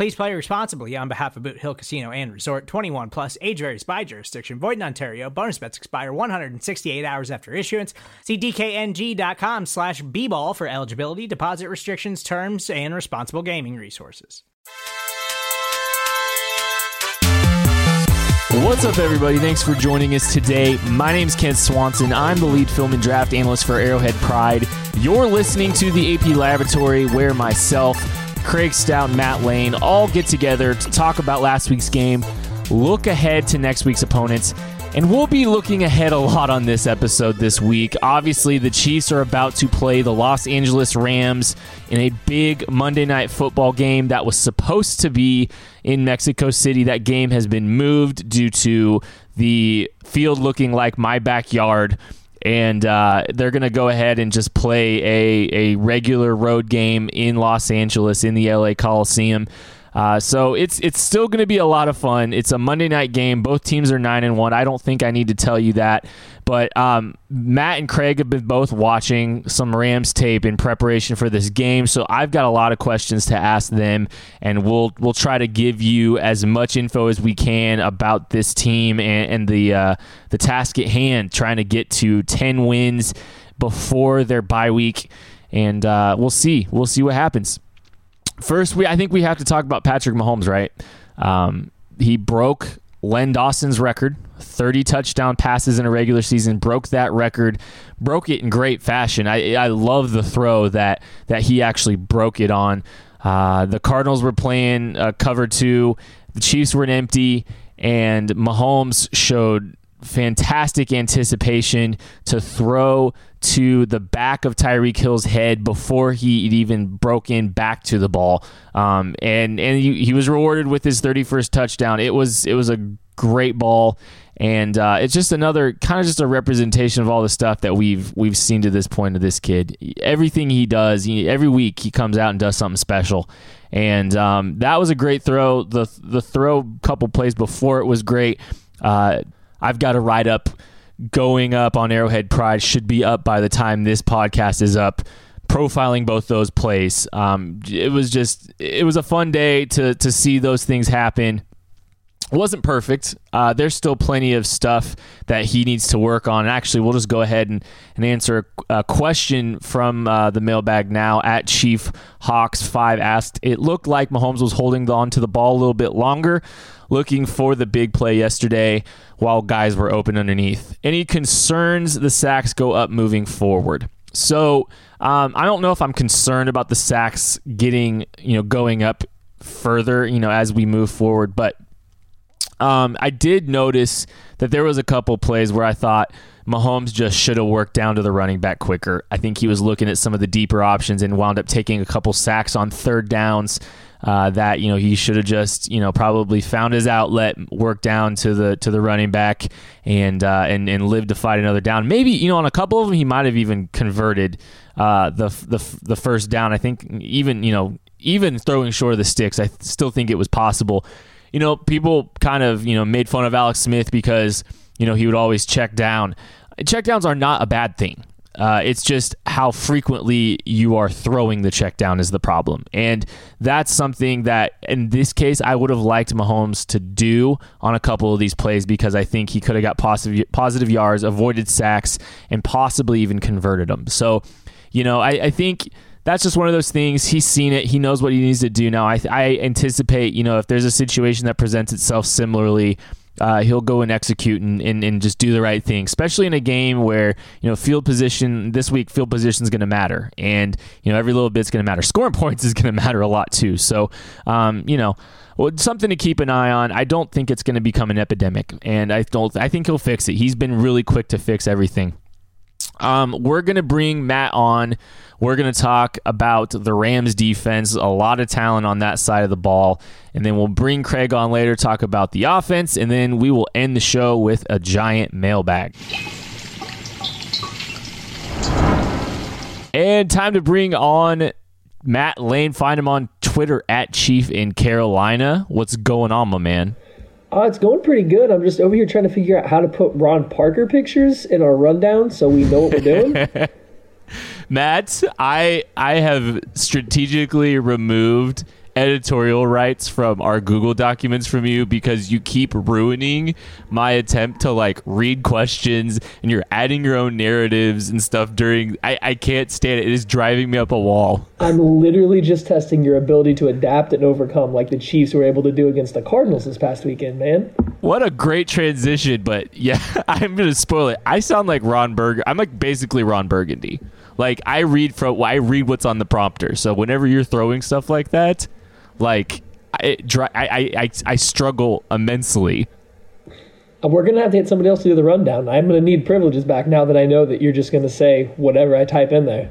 Please play responsibly on behalf of Boot Hill Casino and Resort 21 plus age varies by jurisdiction. Void in Ontario. Bonus bets expire 168 hours after issuance. See DKNG.com slash B ball for eligibility, deposit restrictions, terms, and responsible gaming resources. What's up, everybody? Thanks for joining us today. My name's Kent Swanson. I'm the lead film and draft analyst for Arrowhead Pride. You're listening to the AP Laboratory, where myself, Craig Stout, Matt Lane all get together to talk about last week's game, look ahead to next week's opponents, and we'll be looking ahead a lot on this episode this week. Obviously, the Chiefs are about to play the Los Angeles Rams in a big Monday night football game that was supposed to be in Mexico City. That game has been moved due to the field looking like my backyard. And uh, they're going to go ahead and just play a, a regular road game in Los Angeles in the LA Coliseum. Uh, so it's it's still going to be a lot of fun. It's a Monday night game. Both teams are nine and one. I don't think I need to tell you that. But um, Matt and Craig have been both watching some Rams tape in preparation for this game, so I've got a lot of questions to ask them, and we'll we'll try to give you as much info as we can about this team and, and the uh, the task at hand, trying to get to ten wins before their bye week, and uh, we'll see we'll see what happens. First, we I think we have to talk about Patrick Mahomes, right? Um, he broke Len Dawson's record, 30 touchdown passes in a regular season, broke that record, broke it in great fashion. I I love the throw that that he actually broke it on. Uh, the Cardinals were playing uh, cover two, the Chiefs were an empty, and Mahomes showed fantastic anticipation to throw to the back of Tyreek Hill's head before he even broke in back to the ball. Um, and and he, he was rewarded with his 31st touchdown. It was it was a great ball, and uh, it's just another kind of just a representation of all the stuff that we've we've seen to this point of this kid. Everything he does, he, every week he comes out and does something special. And um, that was a great throw. The the throw couple plays before it was great. Uh, I've got a write up going up on Arrowhead Pride should be up by the time this podcast is up. Profiling both those plays, um, it was just it was a fun day to to see those things happen. Wasn't perfect. Uh, there's still plenty of stuff that he needs to work on. Actually, we'll just go ahead and, and answer a question from uh, the mailbag now. At Chief Hawks five asked, "It looked like Mahomes was holding on to the ball a little bit longer." looking for the big play yesterday while guys were open underneath. Any concerns the sacks go up moving forward? So um, I don't know if I'm concerned about the sacks getting you know going up further you know as we move forward, but um, I did notice that there was a couple plays where I thought Mahomes just should have worked down to the running back quicker. I think he was looking at some of the deeper options and wound up taking a couple sacks on third downs uh, that you know he should have just you know probably found his outlet, worked down to the to the running back, and uh, and and lived to fight another down. Maybe you know on a couple of them he might have even converted uh, the the the first down. I think even you know even throwing short of the sticks, I still think it was possible. You know, people kind of you know made fun of Alex Smith because you know he would always check down. Checkdowns are not a bad thing. Uh, it's just how frequently you are throwing the check down is the problem. And that's something that, in this case, I would have liked Mahomes to do on a couple of these plays because I think he could have got positive, positive yards, avoided sacks, and possibly even converted them. So, you know, I, I think that's just one of those things. He's seen it. He knows what he needs to do now. I, I anticipate, you know, if there's a situation that presents itself similarly, uh, he'll go and execute and, and, and just do the right thing, especially in a game where you know field position this week field position is going to matter, and you know every little bit's going to matter. Scoring points is going to matter a lot too. So um, you know. Well, something to keep an eye on. I don't think it's going to become an epidemic, and I don't. I think he'll fix it. He's been really quick to fix everything. Um, we're going to bring Matt on. We're going to talk about the Rams defense, a lot of talent on that side of the ball. And then we'll bring Craig on later, talk about the offense, and then we will end the show with a giant mailbag. And time to bring on Matt Lane. Find him on Twitter at Chief in Carolina. What's going on, my man? Uh, it's going pretty good. I'm just over here trying to figure out how to put Ron Parker pictures in our rundown so we know what we're doing. Matt, I I have strategically removed editorial rights from our Google documents from you because you keep ruining my attempt to like read questions and you're adding your own narratives and stuff during I, I can't stand it. It is driving me up a wall. I'm literally just testing your ability to adapt and overcome like the Chiefs were able to do against the Cardinals this past weekend, man. What a great transition, but yeah, I'm gonna spoil it. I sound like Ron Burger. I'm like basically Ron Burgundy. Like I read from I read what's on the prompter. So whenever you're throwing stuff like that, like I, I, I, I struggle immensely. Uh, we're gonna have to get somebody else to do the rundown. I'm gonna need privileges back now that I know that you're just gonna say whatever I type in there.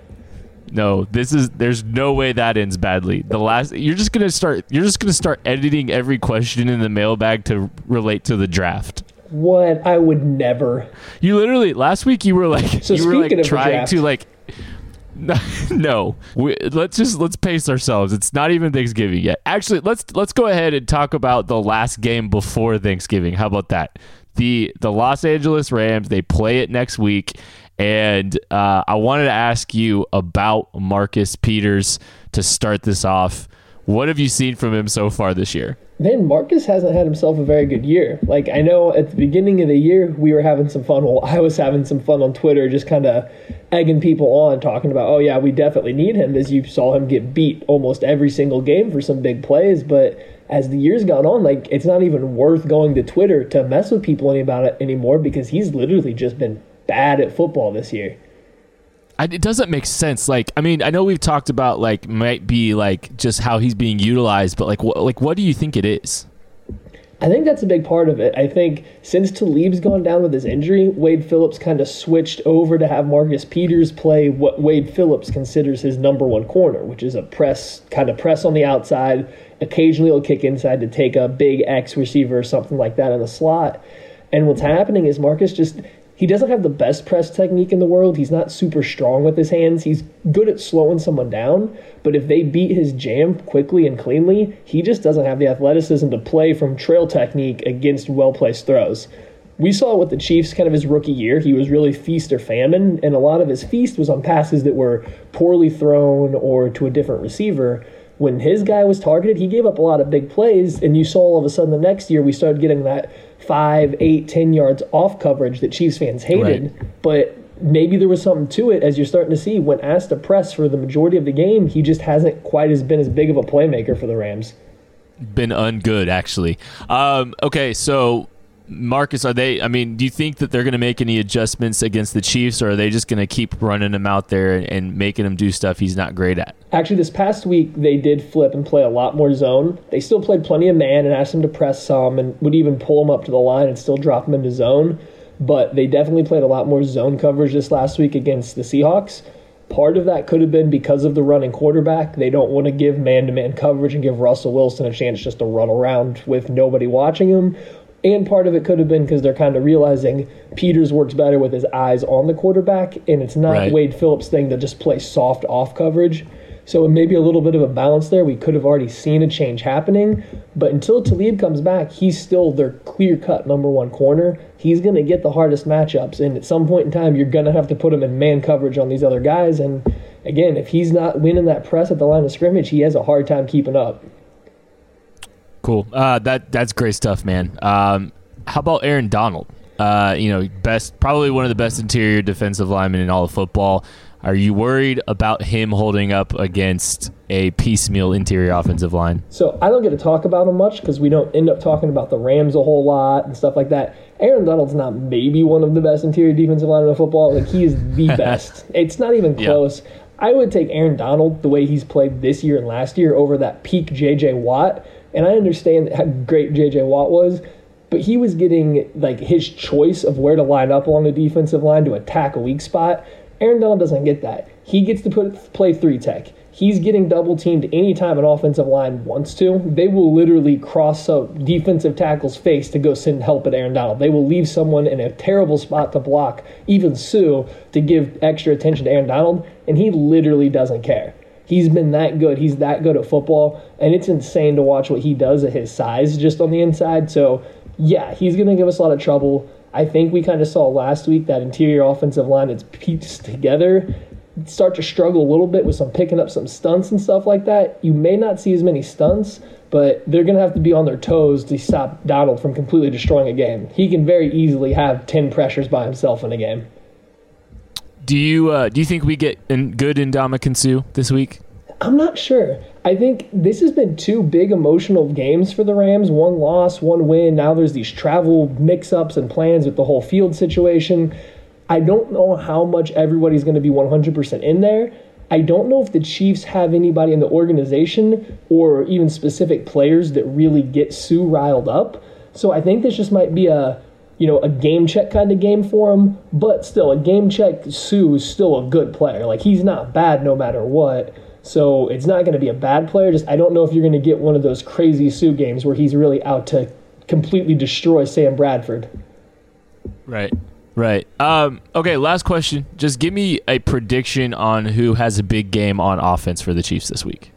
No, this is there's no way that ends badly. The last you're just gonna start you're just gonna start editing every question in the mailbag to relate to the draft. What I would never. You literally last week you were like so you were like trying to like no, we, let's just let's pace ourselves. It's not even Thanksgiving yet. Actually, let's let's go ahead and talk about the last game before Thanksgiving. How about that? The the Los Angeles Rams they play it next week, and uh, I wanted to ask you about Marcus Peters to start this off. What have you seen from him so far this year? man, Marcus hasn't had himself a very good year. Like I know at the beginning of the year we were having some fun. Well, I was having some fun on Twitter, just kind of egging people on, talking about, oh yeah, we definitely need him. As you saw him get beat almost every single game for some big plays, but as the years gone on, like it's not even worth going to Twitter to mess with people about it anymore because he's literally just been bad at football this year. It doesn't make sense. Like, I mean, I know we've talked about like might be like just how he's being utilized, but like, what like what do you think it is? I think that's a big part of it. I think since Talib's gone down with his injury, Wade Phillips kind of switched over to have Marcus Peters play what Wade Phillips considers his number one corner, which is a press kind of press on the outside. Occasionally, he'll kick inside to take a big X receiver or something like that in the slot. And what's happening is Marcus just he doesn't have the best press technique in the world. He's not super strong with his hands. He's good at slowing someone down, but if they beat his jam quickly and cleanly, he just doesn't have the athleticism to play from trail technique against well placed throws. We saw with the Chiefs kind of his rookie year, he was really feast or famine, and a lot of his feast was on passes that were poorly thrown or to a different receiver when his guy was targeted, he gave up a lot of big plays, and you saw all of a sudden the next year we started getting that five, eight, ten yards off coverage that Chiefs fans hated. Right. But maybe there was something to it as you're starting to see when asked to press for the majority of the game, he just hasn't quite as been as big of a playmaker for the Rams. Been ungood actually. Um, okay, so Marcus, are they? I mean, do you think that they're going to make any adjustments against the Chiefs, or are they just going to keep running him out there and making him do stuff he's not great at? Actually, this past week they did flip and play a lot more zone. They still played plenty of man and asked him to press some, and would even pull him up to the line and still drop him into zone. But they definitely played a lot more zone coverage this last week against the Seahawks. Part of that could have been because of the running quarterback. They don't want to give man to man coverage and give Russell Wilson a chance just to run around with nobody watching him and part of it could have been because they're kind of realizing Peters works better with his eyes on the quarterback, and it's not right. Wade Phillips' thing to just play soft off coverage. So it may be a little bit of a balance there. We could have already seen a change happening, but until Talib comes back, he's still their clear cut number one corner. He's going to get the hardest matchups, and at some point in time, you're going to have to put him in man coverage on these other guys. And again, if he's not winning that press at the line of scrimmage, he has a hard time keeping up. Cool. Uh, that that's great stuff, man. Um, how about Aaron Donald? Uh, you know, best probably one of the best interior defensive linemen in all of football. Are you worried about him holding up against a piecemeal interior offensive line? So I don't get to talk about him much because we don't end up talking about the Rams a whole lot and stuff like that. Aaron Donald's not maybe one of the best interior defensive linemen in football. Like he is the best. It's not even close. Yeah. I would take Aaron Donald the way he's played this year and last year over that peak J.J. Watt. And I understand how great J.J. Watt was, but he was getting like his choice of where to line up along the defensive line to attack a weak spot. Aaron Donald doesn't get that. He gets to put play three tech. He's getting double teamed anytime an offensive line wants to. They will literally cross a defensive tackle's face to go send help at Aaron Donald. They will leave someone in a terrible spot to block, even Suh, to give extra attention to Aaron Donald, and he literally doesn't care. He's been that good. He's that good at football, and it's insane to watch what he does at his size just on the inside. So, yeah, he's going to give us a lot of trouble. I think we kind of saw last week that interior offensive line that's pieced together start to struggle a little bit with some picking up some stunts and stuff like that. You may not see as many stunts, but they're going to have to be on their toes to stop Donald from completely destroying a game. He can very easily have 10 pressures by himself in a game. Do you uh, do you think we get in good Ndamukong Suh this week? I'm not sure. I think this has been two big emotional games for the Rams. One loss, one win. Now there's these travel mix-ups and plans with the whole field situation. I don't know how much everybody's going to be 100% in there. I don't know if the Chiefs have anybody in the organization or even specific players that really get Suh riled up. So I think this just might be a you know a game check kind of game for him, but still a game check. Suh is still a good player. Like he's not bad no matter what. So it's not going to be a bad player. Just I don't know if you're going to get one of those crazy Suh games where he's really out to completely destroy Sam Bradford. Right. Right. Um, okay, last question. Just give me a prediction on who has a big game on offense for the Chiefs this week.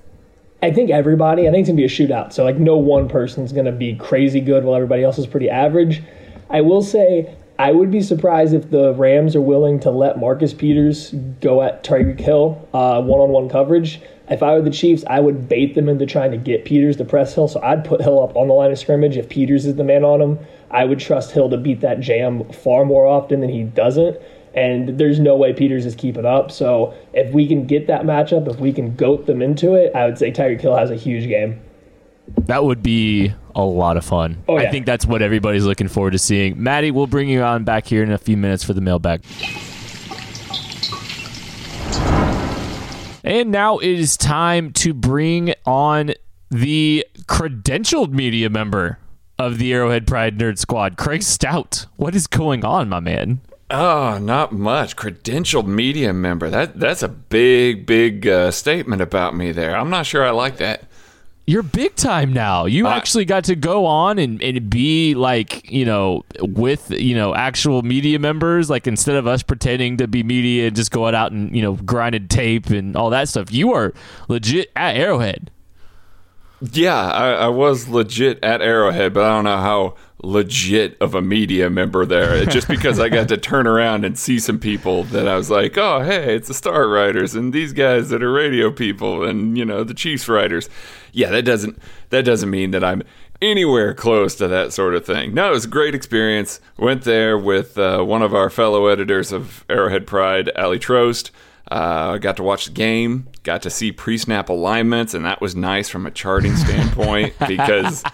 I think everybody. I think it's gonna be a shootout. So like no one person's gonna be crazy good while everybody else is pretty average. I will say I would be surprised if the Rams are willing to let Marcus Peters go at Tyreek Hill one on one coverage. If I were the Chiefs, I would bait them into trying to get Peters to press Hill. So I'd put Hill up on the line of scrimmage if Peters is the man on him. I would trust Hill to beat that jam far more often than he doesn't. And there's no way Peters is keeping up. So if we can get that matchup, if we can goat them into it, I would say Tyreek Hill has a huge game. That would be a lot of fun. Oh, yeah. I think that's what everybody's looking forward to seeing. Maddie, we'll bring you on back here in a few minutes for the mailbag. And now it is time to bring on the credentialed media member of the Arrowhead Pride Nerd Squad, Craig Stout. What is going on, my man? Oh, not much. Credentialed media member. That that's a big, big uh, statement about me there. I'm not sure I like that. You're big time now. You uh, actually got to go on and, and be like, you know, with, you know, actual media members. Like instead of us pretending to be media and just going out and, you know, grinded tape and all that stuff, you are legit at Arrowhead. Yeah, I, I, was legit at Arrowhead, but I don't know how legit of a media member there. Just because I got to turn around and see some people that I was like, oh, hey, it's the Star Writers and these guys that are radio people and you know the Chiefs writers. Yeah, that doesn't that doesn't mean that I'm anywhere close to that sort of thing. No, it was a great experience. Went there with uh, one of our fellow editors of Arrowhead Pride, Ali Trost. I uh, got to watch the game, got to see pre-snap alignments, and that was nice from a charting standpoint because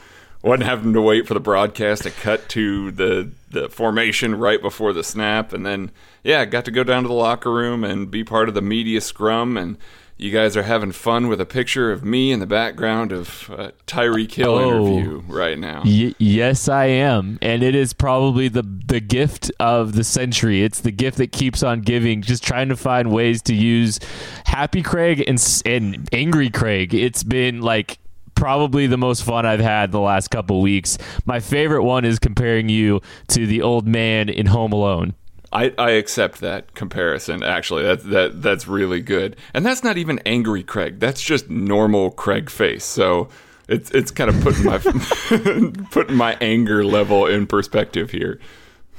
wasn't having to wait for the broadcast to cut to the the formation right before the snap, and then yeah, got to go down to the locker room and be part of the media scrum and you guys are having fun with a picture of me in the background of uh, Tyreek Hill oh, interview right now. Y- yes, I am, and it is probably the the gift of the century. It's the gift that keeps on giving. Just trying to find ways to use Happy Craig and and Angry Craig. It's been like probably the most fun I've had the last couple weeks. My favorite one is comparing you to the old man in Home Alone. I, I accept that comparison. Actually, that that that's really good, and that's not even angry Craig. That's just normal Craig face. So it's it's kind of putting my putting my anger level in perspective here.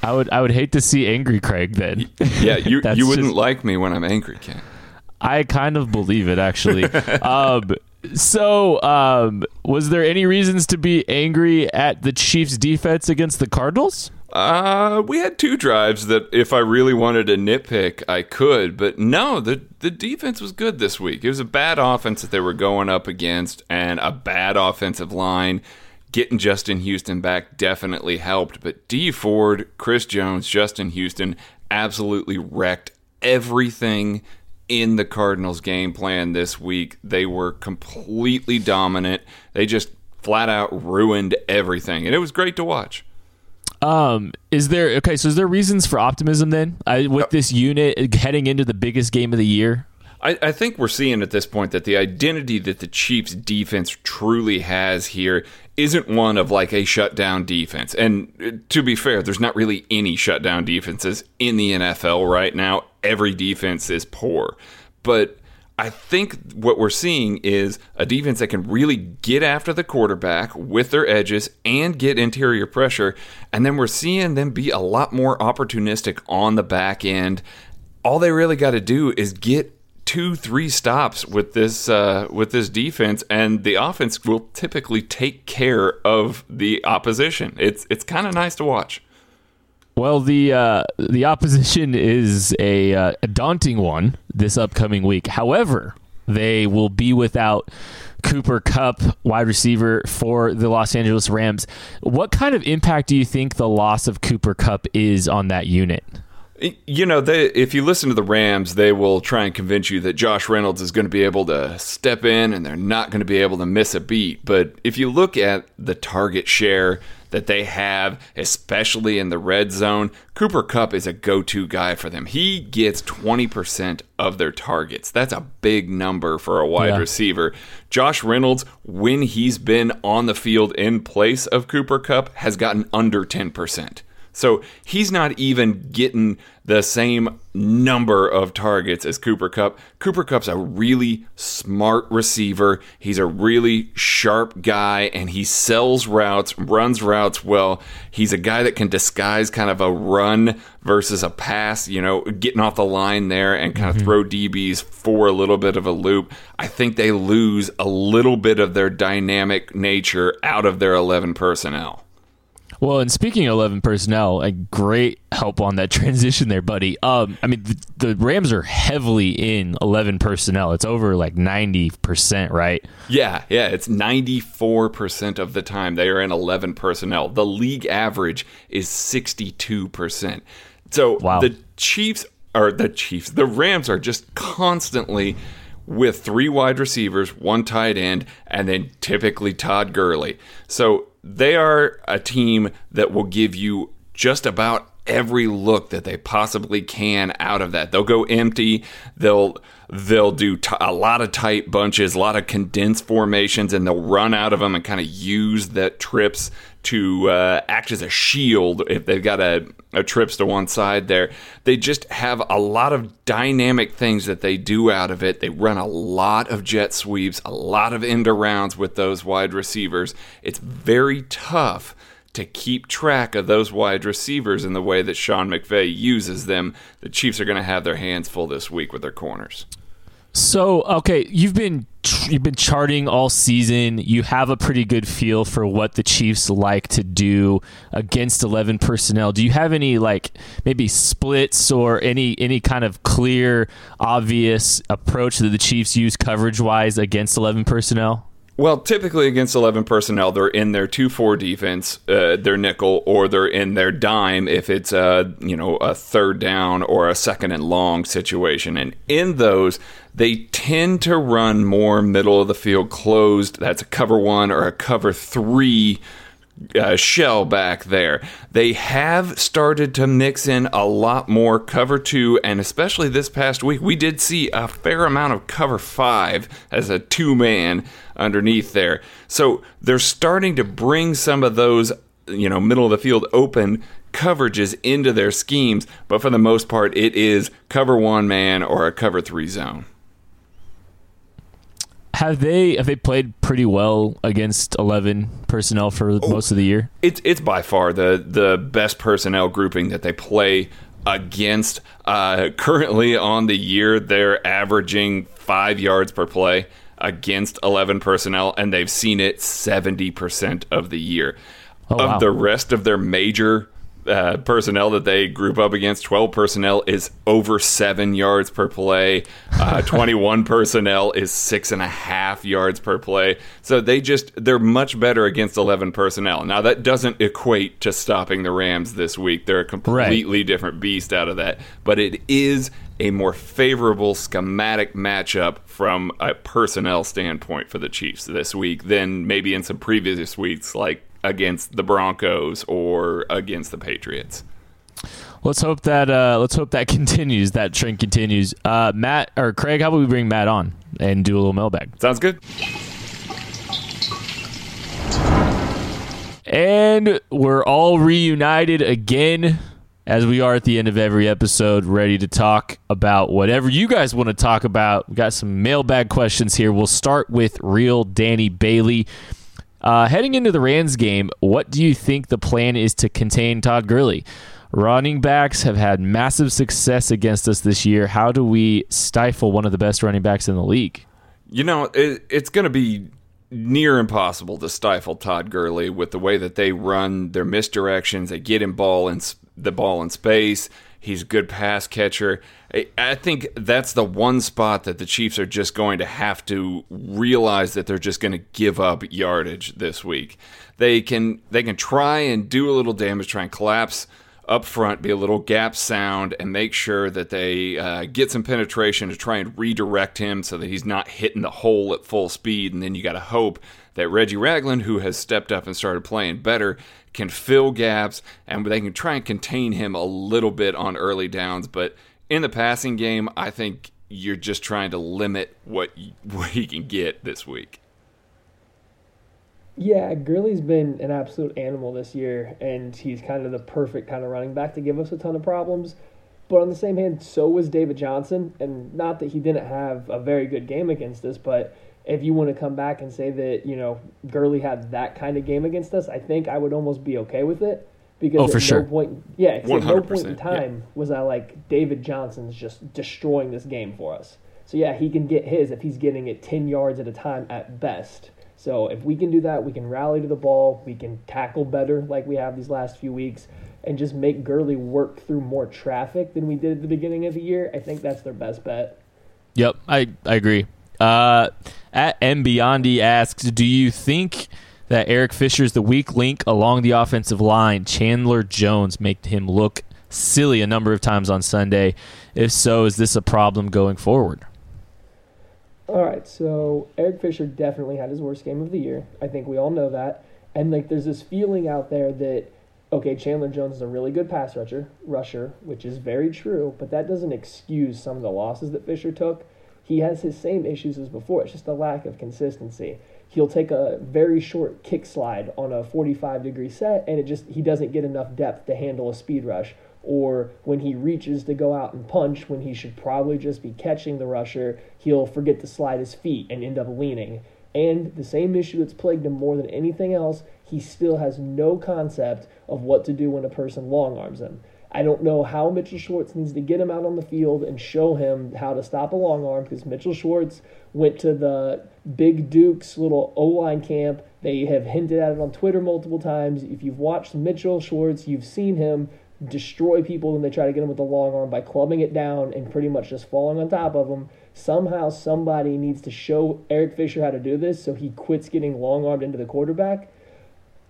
I would I would hate to see angry Craig then. Yeah, you you wouldn't just, like me when I'm angry, Ken. I kind of believe it actually. um, so, um, was there any reasons to be angry at the Chiefs' defense against the Cardinals? Uh, we had two drives that if I really wanted to nitpick, I could, but no, the the defense was good this week. It was a bad offense that they were going up against and a bad offensive line. Getting Justin Houston back definitely helped, but D Ford, Chris Jones, Justin Houston absolutely wrecked everything in the Cardinals game plan this week. They were completely dominant. They just flat out ruined everything, and it was great to watch. Um, is there okay? So is there reasons for optimism then I, with this unit heading into the biggest game of the year? I, I, think we're seeing at this point that the identity that the Chiefs defense truly has here isn't one of like a shutdown defense. And uh, to be fair, there's not really any shutdown defenses in the NFL right now. Every defense is poor. But I think what we're seeing is a defense that can really get after the quarterback with their edges and get interior pressure. And then we're seeing them be a lot more opportunistic on the back end. All they really got to do is get two, three stops with this uh, with this defense, and the offense will typically take care of the opposition. It's it's kind of nice to watch. Well, the uh, the opposition is a, uh, a daunting one this upcoming week. However, they will be without Cooper Kupp, wide receiver for the Los Angeles Rams. What kind of impact do you think the loss of Cooper Kupp is on that unit? You know, they, if you listen to the Rams, they will try and convince you that Josh Reynolds is going to be able to step in and they're not going to be able to miss a beat. But if you look at the target share, that they have, especially in the red zone, Cooper Kupp is a go to guy for them. He gets 20% of their targets. That's a big number for a wide yeah. receiver. Josh Reynolds, when he's been on the field in place of Cooper Kupp, has gotten under 10%. So he's not even getting the same number of targets as Cooper Kupp. Cooper Kupp's a really smart receiver. He's a really sharp guy and he sells routes, runs routes well. He's a guy that can disguise kind of a run versus a pass, you know, getting off the line there and kind of mm-hmm. throw DBs for a little bit of a loop. I think they lose a little bit of their dynamic nature out of their 11 personnel. Well, and speaking of 11 personnel, a great help on that transition there, buddy. Um, I mean, the, the, Rams are heavily in 11 personnel. It's over like 90%, right? Yeah, yeah. It's 94% of the time they are in 11 personnel. The league average is 62%. So wow. the Chiefs are the Chiefs, the Rams are just constantly with three wide receivers, one tight end, and then typically Todd Gurley. So they are a team that will give you just about every look that they possibly can out of that. They'll go empty. They'll they'll do t- a lot of tight bunches, a lot of condensed formations, and they'll run out of them and kind of use that trips to uh, act as a shield if they've got a, a trips to one side there. They just have a lot of dynamic things that they do out of it. They run a lot of jet sweeps, a lot of end arounds with those wide receivers. It's very tough to keep track of those wide receivers in the way that Sean McVay uses them. The Chiefs are going to have their hands full this week with their corners. So, okay, you've been you've been charting all season. You have a pretty good feel for what the Chiefs like to do against 11 personnel. Do you have any like maybe splits or any any kind of clear obvious approach that the Chiefs use coverage-wise against 11 personnel? Well, typically against 11 personnel, they're in their 2 4 defense, uh, their nickel, or they're in their dime if it's a, you know, a third down or a second and long situation. And in those, they tend to run more middle of the field closed. That's a cover one or a cover three uh, shell back there. They have started to mix in a lot more cover two, and especially this past week, we did see a fair amount of cover five as a two man underneath there. So they're starting to bring some of those, you know, middle of the field open coverages into their schemes, but for the most part, it is cover one man or a cover three zone. Have they have they played pretty well against eleven personnel for oh, most of the year? It's it's by far the the best personnel grouping that they play against. Uh, currently on the year, they're averaging five yards per play against eleven personnel, and they've seen it seventy percent of the year. Oh, of wow. the rest of their major uh, personnel that they group up against, 12 personnel, is over seven yards per play. Uh, 21 personnel is six and a half yards per play. So they just, they're much better against 11 personnel. Now, that doesn't equate to stopping the Rams this week. They're a completely right. different beast out of that. But it is a more favorable schematic matchup from a personnel standpoint for the Chiefs this week than maybe in some previous weeks, like against the Broncos or against the Patriots. Let's hope that uh, let's hope that continues. That trend continues. Uh, Matt or Craig, how about we bring Matt on and do a little mailbag? Sounds good. And we're all reunited again, as we are at the end of every episode, ready to talk about whatever you guys want to talk about. We got some mailbag questions here. We'll start with real Danny Bailey. Uh, heading into the Rams game, what do you think the plan is to contain Todd Gurley? Running backs have had massive success against us this year. How do we stifle one of the best running backs in the league? You know, it, it's going to be near impossible to stifle Todd Gurley with the way that they run their misdirections. They get him ball in the ball in space. He's a good pass catcher. I think that's the one spot that the Chiefs are just going to have to realize that they're just going to give up yardage this week. They can they can try and do a little damage, try and collapse up front, be a little gap sound, and make sure that they uh, get some penetration to try and redirect him so that he's not hitting the hole at full speed. And then you got to hope that Reggie Ragland, who has stepped up and started playing better, can fill gaps and they can try and contain him a little bit on early downs. But in the passing game, I think you're just trying to limit what, what he can get this week. Yeah, Gurley's been an absolute animal this year, and he's kind of the perfect kind of running back to give us a ton of problems. But on the same hand, so was David Johnson, and not that he didn't have a very good game against us, but if you want to come back and say that you know Gurley had that kind of game against us, I think I would almost be okay with it because oh, for at sure. no point, yeah, at no point in time yeah. was I like David Johnson's just destroying this game for us. So yeah, he can get his if he's getting it ten yards at a time at best. So if we can do that, we can rally to the ball, we can tackle better like we have these last few weeks, and just make Gurley work through more traffic than we did at the beginning of the year. I think that's their best bet. Yep, I I agree. Uh, at Mbiondi asks, do you think that Eric Fisher is the weak link along the offensive line? Chandler Jones made him look silly a number of times on Sunday. If so, is this a problem going forward? All right, so Eric Fisher definitely had his worst game of the year. I think we all know that. And like there's this feeling out there that okay, Chandler Jones is a really good pass rusher, rusher, which is very true, but that doesn't excuse some of the losses that Fisher took he has his same issues as before. It's just a lack of consistency. He'll take a very short kick slide on a 45 degree set, and it just he doesn't get enough depth to handle a speed rush. Or when he reaches to go out and punch, when he should probably just be catching the rusher, he'll forget to slide his feet and end up leaning. And the same issue that's plagued him more than anything else, he still has no concept of what to do when a person long arms him. I don't know how Mitchell Schwartz needs to get him out on the field and show him how to stop a long arm because Mitchell Schwartz went to the Big Duke's little O line camp. They have hinted at it on Twitter multiple times. If you've watched Mitchell Schwartz, you've seen him destroy people when they try to get him with the long arm by clubbing it down and pretty much just falling on top of them. Somehow, somebody needs to show Eric Fisher how to do this so he quits getting long armed into the quarterback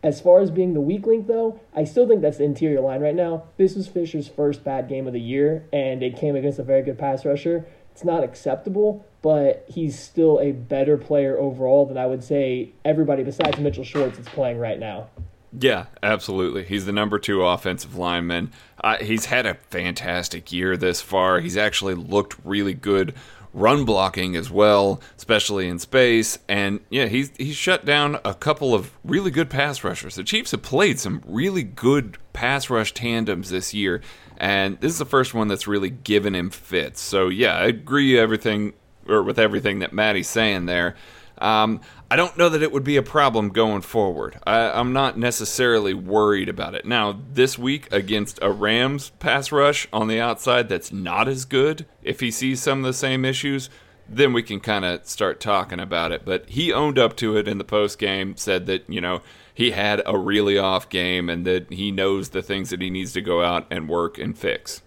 as far as being the weak link, though, I still think that's the interior line right now. This was Fisher's first bad game of the year, and it came against a very good pass rusher. It's not acceptable, but he's still a better player overall than I would say everybody besides Mitchell Schwartz is playing right now. Yeah, absolutely. He's the number two offensive lineman. Uh, he's had a fantastic year this far. He's actually looked really good run blocking as well, especially in space. And yeah, he's he's shut down a couple of really good pass rushers. The Chiefs have played some really good pass rush tandems this year, and this is the first one that's really given him fits. So yeah, I agree everything or with everything that Maddie's saying there. Um, I don't know that it would be a problem going forward. I, am not necessarily worried about it. Now, this week against a Rams pass rush on the outside that's not as good, if he sees some of the same issues, then we can kind of start talking about it. But he owned up to it in the post game, said that, you know, he had a really off game and that he knows the things that he needs to go out and work and fix.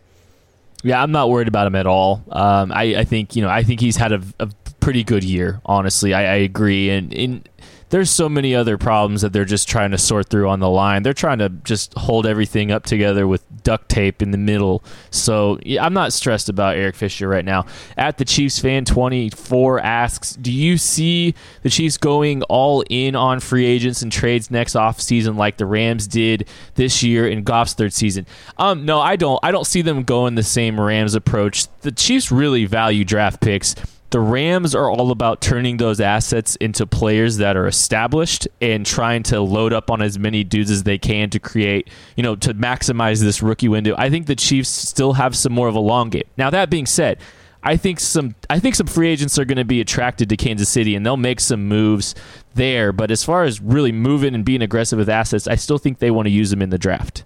Yeah, I'm not worried about him at all. Um, I, I, think you know I think he's had a, a pretty good year. Honestly, I, I agree. And there's so many other problems that they're just trying to sort through on the line. They're trying to just hold everything up together with duct tape in the middle. So yeah, I'm not stressed about Eric Fisher right now. At the Chiefs fan 24 asks, do you see the Chiefs going all in on free agents and trades next offseason like the Rams did this year in Goff's third season? Um, no, I don't. I don't see them going the same Rams approach. The Chiefs really value draft picks the Rams are all about turning those assets into players that are established and trying to load up on as many dudes as they can to create, you know, to maximize this rookie window. I think the Chiefs still have some more of a long game. Now that being said, I think some I think some free agents are going to be attracted to Kansas City and they'll make some moves there, but as far as really moving and being aggressive with assets, I still think they want to use them in the draft.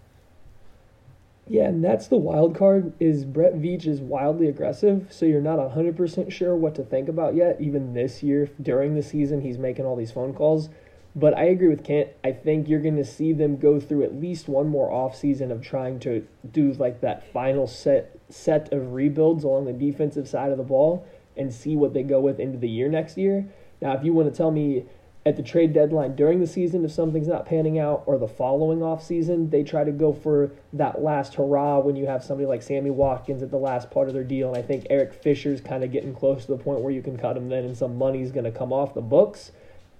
Yeah, and that's the wild card is Brett Veach is wildly aggressive, so you're not 100% sure what to think about yet. Even this year, during the season, he's making all these phone calls. But I agree with Kent. I think you're going to see them go through at least one more offseason of trying to do like that final set set of rebuilds along the defensive side of the ball and see what they go with into the year next year. Now, if you want to tell me at the trade deadline during the season if something's not panning out or the following off season they try to go for that last hurrah when you have somebody like sammy watkins at the last part of their deal. And i think eric fisher's kind of getting close to the point where you can cut him then and some money's going to come off the books.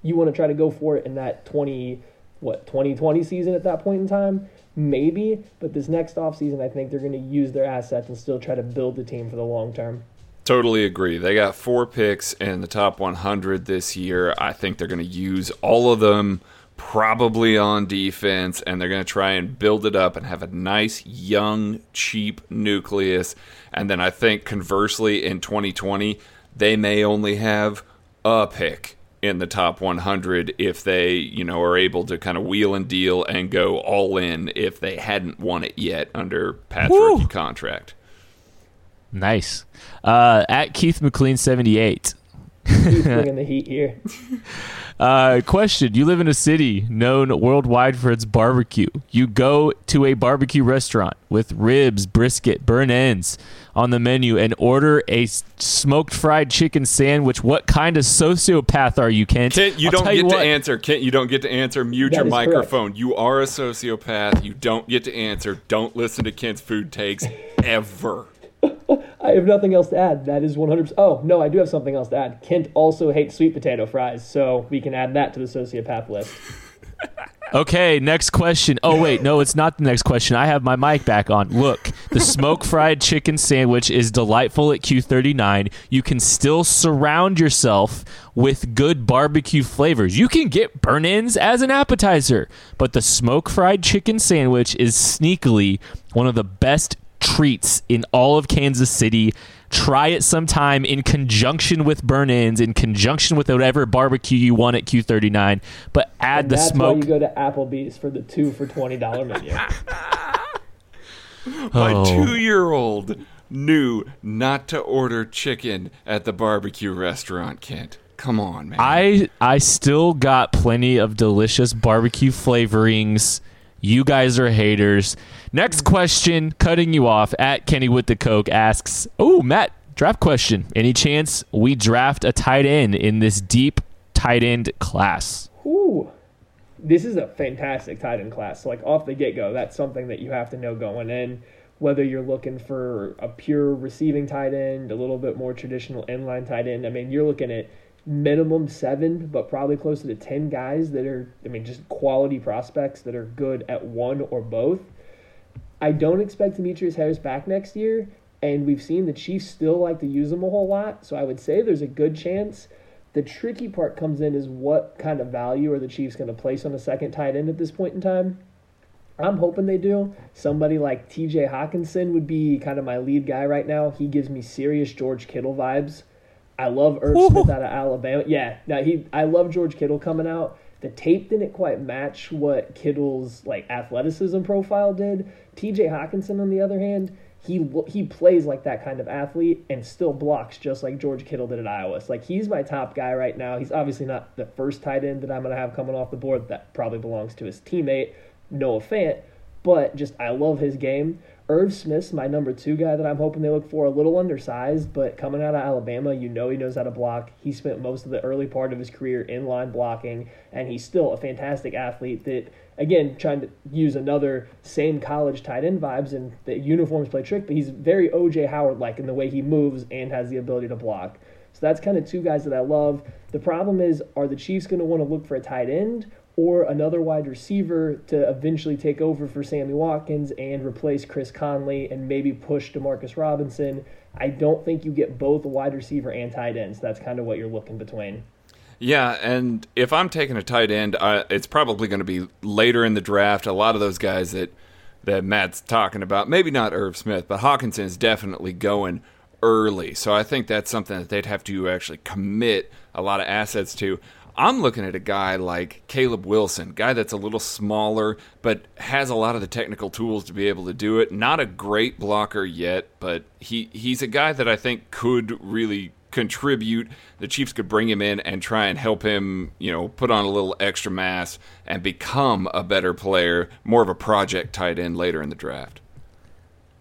You want to try to go for it in that 20 what 2020 season at that point in time? Maybe but this next off season i think they're going to use their assets and still try to build the team for the long term Totally agree. They got four picks in the top 100 this year. I think they're going to use all of them probably on defense, and they're going to try and build it up and have a nice, young, cheap nucleus. And then I think conversely, in 2020, they may only have a pick in the top 100 if they, you know, are able to kind of wheel and deal and go all in if they hadn't won it yet under Pat's Woo. rookie contract. Nice. Uh, at Keith McLean seventy eight. Bringing the heat here. Uh, question: You live in a city known worldwide for its barbecue. You go to a barbecue restaurant with ribs, brisket, burnt ends on the menu, and order a smoked fried chicken sandwich. What kind of sociopath are you, Kent? Kent, you I'll don't get you to answer. Kent, you don't get to answer. Mute that your microphone. Correct. You are a sociopath. You don't get to answer. Don't listen to Kent's food takes ever. I have nothing else to add. That is 100%. Oh, no, I do have something else to add. Kent also hates sweet potato fries, so we can add that to the sociopath list. Okay, next question. Oh wait, no, it's not the next question. I have my mic back on. Look, the smoke fried chicken sandwich is delightful at Q39. You can still surround yourself with good barbecue flavors. You can get burn ins as an appetizer, but the smoke fried chicken sandwich is sneakily one of the best treats in all of Kansas City. Try it sometime in conjunction with burn ins, in conjunction with whatever barbecue you want at Q39, but add and the that's smoke. Why you go to Applebee's for the two for $20 menu. My oh. two year old knew not to order chicken at the barbecue restaurant, Kent. Come on, man. I I still got plenty of delicious barbecue flavorings. You guys are haters. Next question, cutting you off at Kenny with the Coke asks, "Oh, Matt, draft question. Any chance we draft a tight end in this deep tight end class?" Ooh, this is a fantastic tight end class. Like off the get go, that's something that you have to know going in. Whether you're looking for a pure receiving tight end, a little bit more traditional inline tight end. I mean, you're looking at minimum seven, but probably closer to 10 guys that are, I mean, just quality prospects that are good at one or both. I don't expect Demetrius Harris back next year, and we've seen the Chiefs still like to use him a whole lot. So I would say there's a good chance. The tricky part comes in is what kind of value are the Chiefs going to place on a second tight end at this point in time. I'm hoping they do. Somebody like TJ Hockenson would be kind of my lead guy right now. He gives me serious George Kittle vibes. I love Irv Smith out of Alabama. Yeah, now he I love George Kittle coming out. The tape didn't quite match what Kittle's like athleticism profile did. TJ Hockenson, on the other hand, he he plays like that kind of athlete and still blocks just like George Kittle did at Iowa. So like he's my top guy right now. He's obviously not the first tight end that I'm going to have coming off the board. That probably belongs to his teammate Noah Fant, but just I love his game. Irv Smith's my number two guy that I'm hoping they look for. A little undersized, but coming out of Alabama, you know he knows how to block. He spent most of the early part of his career in line blocking, and he's still a fantastic athlete that again, trying to use another same college tight end vibes, and the uniforms play trick, but he's very OJ Howard like in the way he moves and has the ability to block. So that's kind of two guys that I love. The problem is, are the Chiefs going to want to look for a tight end or another wide receiver to eventually take over for Sammy Watkins and replace Chris Conley and maybe push Demarcus Robinson? I don't think you get both wide receiver and tight ends. That's kind of what you're looking between. Yeah, and if I'm taking a tight end, uh, it's probably going to be later in the draft. A lot of those guys that that Matt's talking about, maybe not Irv Smith, but Hockenson is definitely going early. So I think that's something that they'd have to actually commit a lot of assets to. I'm looking at a guy like Caleb Wilson, guy that's a little smaller, but has a lot of the technical tools to be able to do it. Not a great blocker yet, but he he's a guy that I think could really contribute. The Chiefs could bring him in and try and help him, you know, put on a little extra mass and become a better player, more of a project tight end later in the draft.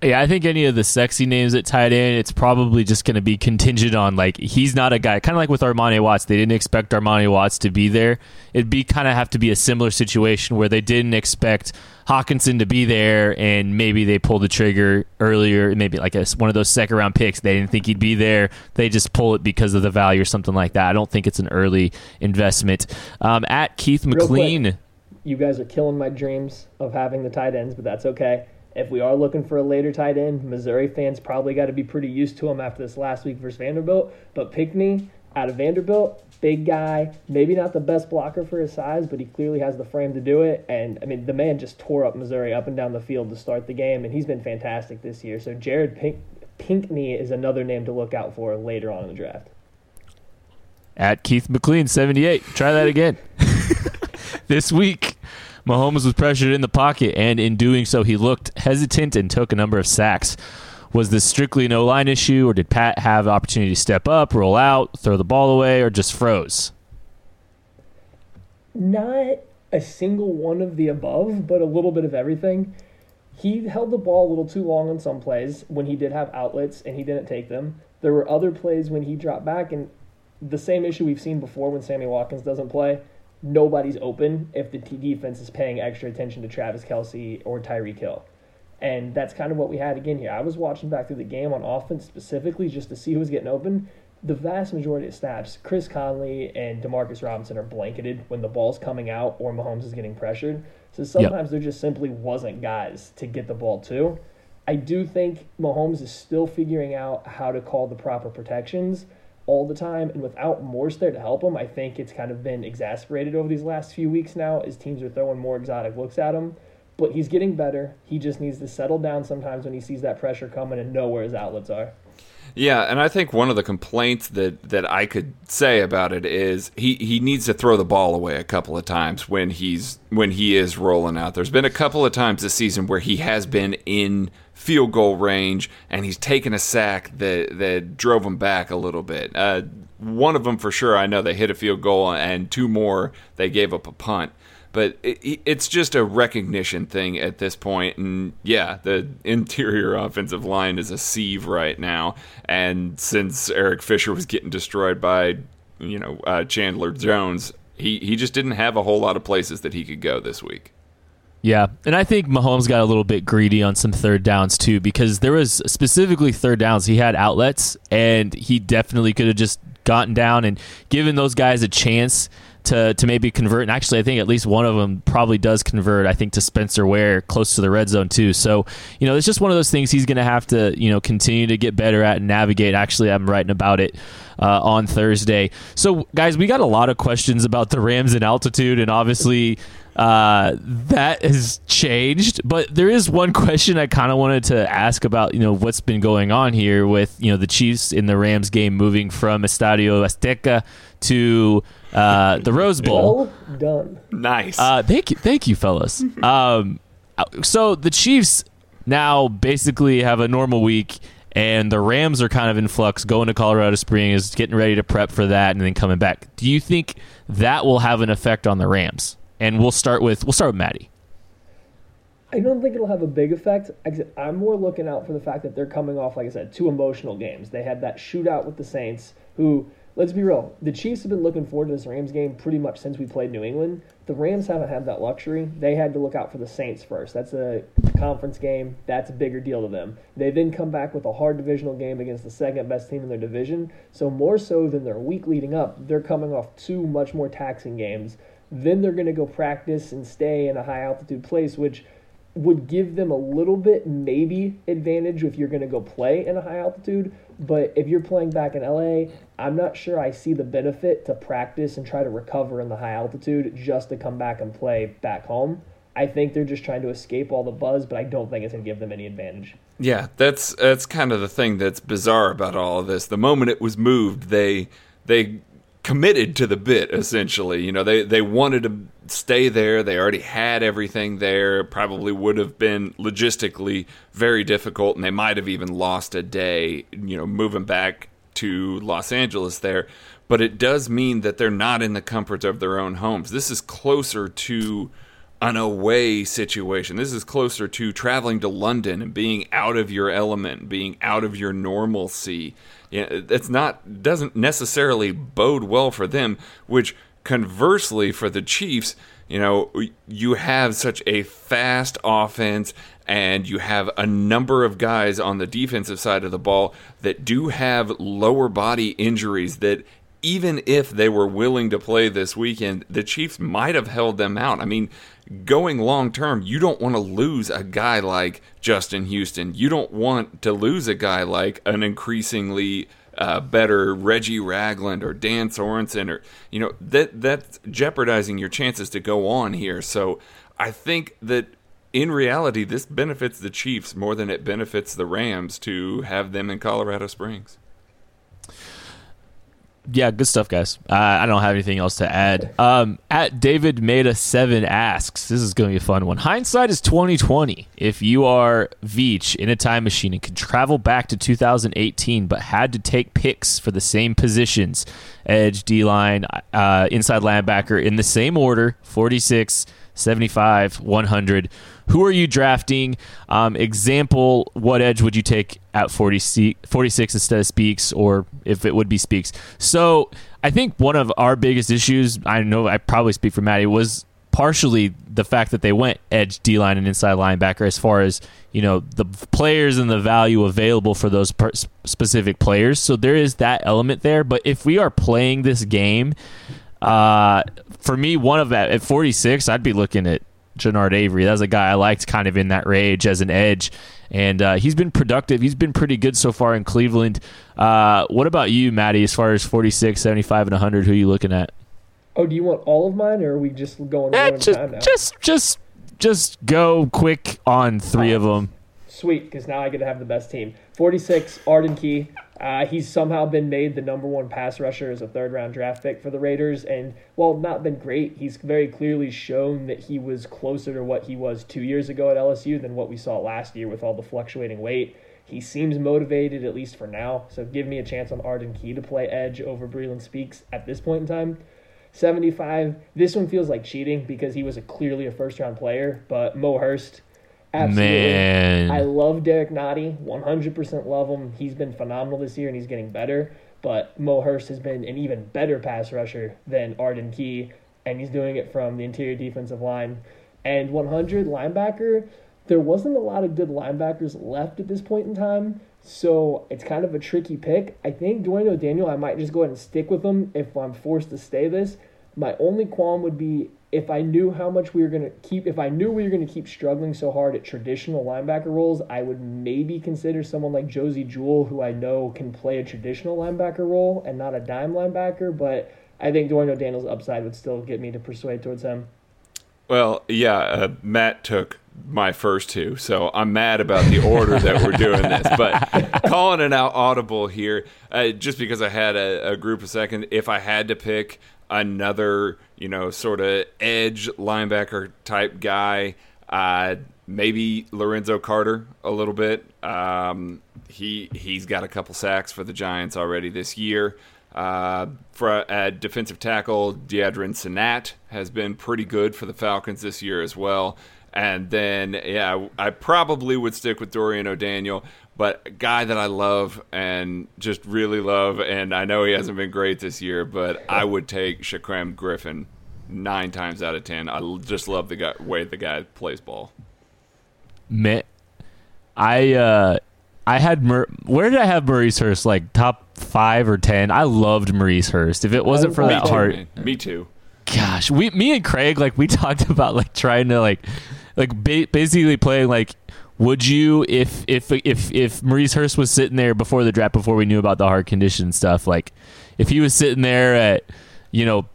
Yeah, I think any of the sexy names at tight end, it's probably just going to be contingent on like he's not a guy. Kind of like with Armani Watts, they didn't expect Armani Watts to be there. It'd be kind of have to be a similar situation where they didn't expect Hockenson to be there, and maybe they pulled the trigger earlier, maybe like a, one of those second round picks. They didn't think he'd be there. They just pull it because of the value or something like that. I don't think it's an early investment. Um, at Keith McLean. You guys are killing my dreams of having the tight ends, but that's okay. If we are looking for a later tight end, Missouri fans probably got to be pretty used to him after this last week versus Vanderbilt. But Pinkney out of Vanderbilt, big guy, maybe not the best blocker for his size, but he clearly has the frame to do it. And I mean, the man just tore up Missouri up and down the field to start the game, and he's been fantastic this year. So Jared Pink- Pinkney is another name to look out for later on in the draft. At Keith McLean, 78. Try that again. this week, Mahomes was pressured in the pocket, and in doing so, he looked hesitant and took a number of sacks. Was this strictly an O line issue, or did Pat have opportunity to step up, roll out, throw the ball away, or just froze? Not a single one of the above, but a little bit of everything. He held the ball a little too long on some plays when he did have outlets and he didn't take them. There were other plays when he dropped back, and the same issue we've seen before when Sammy Watkins doesn't play nobody's open if the T defense is paying extra attention to Travis Kelce or Tyreek Hill. And that's kind of what we had again here. I was watching back through the game on offense specifically just to see who was getting open. The vast majority of snaps, Chris Conley and Demarcus Robinson are blanketed when the ball's coming out or Mahomes is getting pressured. So sometimes yep. there just simply wasn't guys to get the ball to. I do think Mahomes is still figuring out how to call the proper protections all the time. And without Morse there to help him, I think it's kind of been exasperated over these last few weeks now as teams are throwing more exotic looks at him. But he's getting better. He just needs to settle down sometimes when he sees that pressure coming and know where his outlets are. Yeah, and I think one of the complaints that, that I could say about it is he, he needs to throw the ball away a couple of times when he's when he is rolling out. There's been a couple of times this season where he has been in field goal range, and he's taken a sack that that drove him back a little bit. Uh, one of them for sure, I know they hit a field goal, and two more they gave up a punt. But it, it's just a recognition thing at this point, and yeah, the interior offensive line is a sieve right now. And since Eric Fisher was getting destroyed by, you know, uh, Chandler Jones, he he just didn't have a whole lot of places that he could go this week. Yeah, and I think Mahomes got a little bit greedy on some third downs too because there was specifically third downs he had outlets and he definitely could have just gotten down and given those guys a chance to to maybe convert. And actually, I think at least one of them probably does convert. I think to Spencer Ware close to the red zone too. So you know, it's just one of those things he's going to have to you know continue to get better at and navigate. Actually, I'm writing about it. Uh, on Thursday. So, guys, we got a lot of questions about the Rams and altitude, and obviously, uh, that has changed. But there is one question I kind of wanted to ask about, you know, what's been going on here with, you know, the Chiefs in the Rams game moving from Estadio Azteca to uh, the Rose Bowl. Well done. Nice. Uh, thank you, thank you, fellas. Um, so the Chiefs now basically have a normal week and the Rams are kind of in flux, going to Colorado Springs, getting ready to prep for that, and then coming back. Do you think that will have an effect on the Rams? And we'll start with we'll start with Maddie. I don't think it'll have a big effect. I'm more looking out for the fact that they're coming off, like I said, two emotional games. They had that shootout with the Saints, who let's be real, the Chiefs have been looking forward to this Rams game pretty much since we played New England. The Rams haven't had that luxury. They had to look out for the Saints first. That's a conference game. That's a bigger deal to them. They then come back with a hard divisional game against the second best team in their division. So more so than their week leading up, they're coming off two much more taxing games. Then they're going to go practice and stay in a high altitude place, which would give them a little bit maybe advantage if you're going to go play in a high altitude but if you're playing back in LA, I'm not sure I see the benefit to practice and try to recover in the high altitude just to come back and play back home. I think they're just trying to escape all the buzz, but I don't think it's going to give them any advantage. Yeah, that's that's kind of the thing that's bizarre about all of this. The moment it was moved, they they committed to the bit essentially. You know, they they wanted to stay there. They already had everything there. Probably would have been logistically very difficult, and they might have even lost a day. You know, moving back to Los Angeles there. But it does mean that they're not in the comfort of their own homes. This is closer to an away situation. This is closer to traveling to London and being out of your element, being out of your normalcy. It's not doesn't necessarily bode well for them, which conversely for the Chiefs, you know, you have such a fast offense and you have a number of guys on the defensive side of the ball that do have lower body injuries that even if they were willing to play this weekend, the Chiefs might have held them out. I mean, going long term, you don't want to lose a guy like Justin Houston. You don't want to lose a guy like an increasingly uh, better Reggie Ragland or Dan Sorensen or you know that that's jeopardizing your chances to go on here. So I think that in reality, this benefits the Chiefs more than it benefits the Rams to have them in Colorado Springs yeah, good stuff, guys. Uh, I don't have anything else to add. Um, at David Meta seven asks, this is going to be a fun one. Hindsight is twenty twenty. If you are Veach in a time machine and could travel back to 2018, but had to take picks for the same positions, edge, D line, uh, inside linebacker in the same order, 46, 75, 100 who are you drafting? Um, example, what edge would you take at 40, 46 instead of Speaks, or if it would be Speaks? So I think one of our biggest issues, I know I probably speak for Maddie, was partially the fact that they went edge, D line, and inside linebacker as far as you know the players and the value available for those per- specific players. So there is that element there. But if we are playing this game, uh, for me, one of that at 46, I'd be looking at Genard Avery. That's a guy I liked kind of in that range as an edge. And uh, he's been productive. He's been pretty good so far in Cleveland. Uh, what about you, Maddie, as far as 46, 75, and 100? Who are you looking at? Oh, do you want all of mine, or are we just going yeah, one just, time Just, just, just go quick on three of them. Sweet, because now I get to have the best team. 46, Arden Key. Uh, he's somehow been made the number one pass rusher as a third round draft pick for the Raiders. And while not been great, he's very clearly shown that he was closer to what he was two years ago at LSU than what we saw last year with all the fluctuating weight. He seems motivated, at least for now. So give me a chance on Arden Key to play edge over Breeland Speaks at this point in time. 75, this one feels like cheating because he was a clearly a first round player, but Mo Hurst Absolutely. Man. I love Derrick Nnadi. 100% love him. He's been phenomenal this year and he's getting better. But Mo Hurst has been an even better pass rusher than Arden Key, and he's doing it from the interior defensive line. And 100 linebacker, there wasn't a lot of good linebackers left at this point in time, so it's kind of a tricky pick. I think Dwayne O'Daniel, I might just go ahead and stick with him if I'm forced to stay this. My only qualm would be if I knew how much we were going to keep, if I knew we were going to keep struggling so hard at traditional linebacker roles, I would maybe consider someone like Josey Jewell, who I know can play a traditional linebacker role and not a dime linebacker. But I think Dwayne O'Daniel's upside would still get me to persuade towards him. Well, yeah, uh, Matt took my first two, so I'm mad about the order that we're doing this. But calling it out audible here, uh, just because I had a, a group of second, if I had to pick another, you know, sort of edge linebacker type guy. Uh, maybe Lorenzo Carter a little bit. Um, he he's got a couple sacks for the Giants already this year. Uh, for a, defensive tackle, Deadrin Senat has been pretty good for the Falcons this year as well. And then, yeah, I probably would stick with Dorian O'Daniel, but a guy that I love and just really love, and I know he hasn't been great this year, but I would take Shaquem Griffin nine times out of ten. I just love the guy, way the guy plays ball. Man, I uh, I had Mer- where did I have Maurice Hurst? Like top five or ten? I loved Maurice Hurst. If it wasn't for Me that Me too, heart, man. Me too. gosh, we me and Craig like we talked about like trying to like like ba- basically playing like would you if if if if Maurice Hurst was sitting there before the draft before we knew about the heart condition stuff like if he was sitting there at you know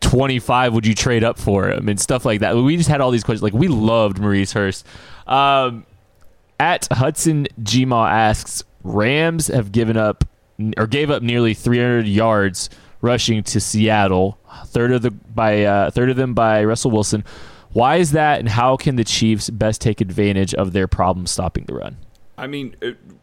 25 would you trade up for him and stuff like that? We just had all these questions. Like we loved Maurice Hurst. Um at Hudson Gma asks Rams have given up or gave up nearly 300 yards rushing to Seattle, third of the by uh, third of them by Russell Wilson. Why is that, and how can the Chiefs best take advantage of their problem stopping the run? I mean,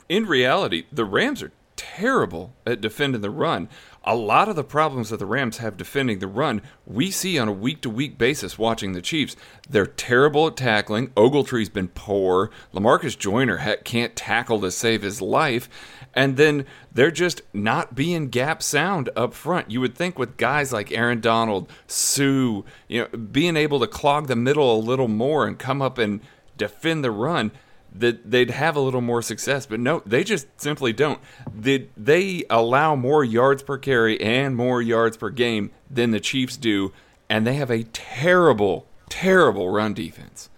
in reality, the Rams are terrible at defending the run. A lot of the problems that the Rams have defending the run, we see on a week to week basis watching the Chiefs. They're terrible at tackling. Ogletree's been poor. Lamarcus Joyner can't tackle to save his life. And then they're just not being gap sound up front. You would think with guys like Aaron Donald, Suh, you know, being able to clog the middle a little more and come up and defend the run that they'd have a little more success, but no, they just simply don't. They, they allow more yards per carry and more yards per game than the Chiefs do, and they have a terrible, terrible run defense.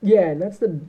Yeah, and that's the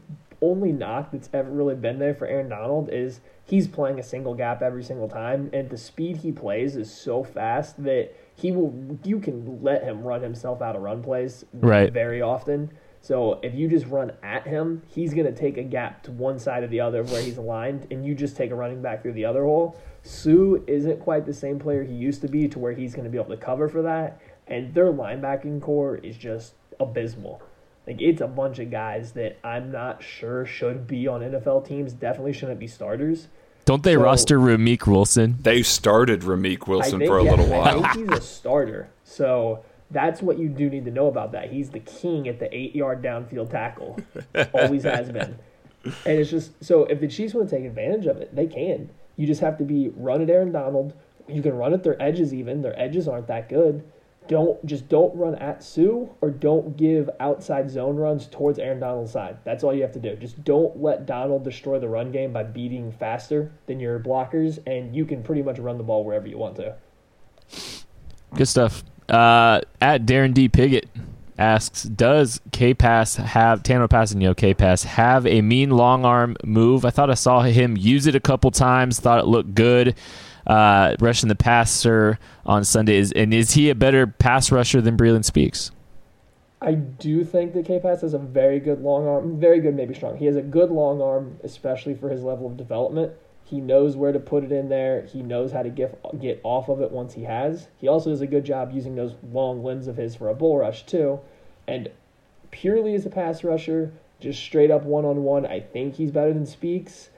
only knock that's ever really been there for Aaron Donald is he's playing a single gap every single time, and the speed he plays is so fast that he will you can let him run himself out of run plays Right. very often. So if you just run at him, he's gonna take a gap to one side or the other of where he's aligned, and you just take a running back through the other hole. Suh isn't quite the same player he used to be to where he's gonna be able to cover for that, and their linebacking corps is just abysmal. Like it's a bunch of guys that I'm not sure should be on NFL teams. Definitely shouldn't be starters. Don't they So- roster Ramik Wilson? They started Ramik Wilson think, for a yeah, little I while. think he's a starter. So that's what you do need to know about that. He's the king at the eight yard downfield tackle. Always has been. And it's just so if the Chiefs want to take advantage of it, they can. You just have to be run at Aaron Donald. You can run at their edges even. Their edges aren't that good. Don't just don't run at Suh or don't give outside zone runs towards Aaron Donald's side. That's all you have to do. Just don't let Donald destroy the run game by beating faster than your blockers, and you can pretty much run the ball wherever you want to. Good stuff. Uh, at Darren D. Piggott asks, does K Pass have Tano Kpassagnon K Pass have a mean long arm move? I thought I saw him use it a couple times. Thought it looked good. Uh, rushing the passer on Sunday is, and is he a better pass rusher than Breeland Speaks? I do think that K Pass has a very good long arm, very good, maybe strong. He has a good long arm, especially for his level of development. He knows where to put it in there. He knows how to get get off of it once he has. He also does a good job using those long limbs of his for a bull rush too. And purely as a pass rusher, just straight up one on one, I think he's better than Speaks.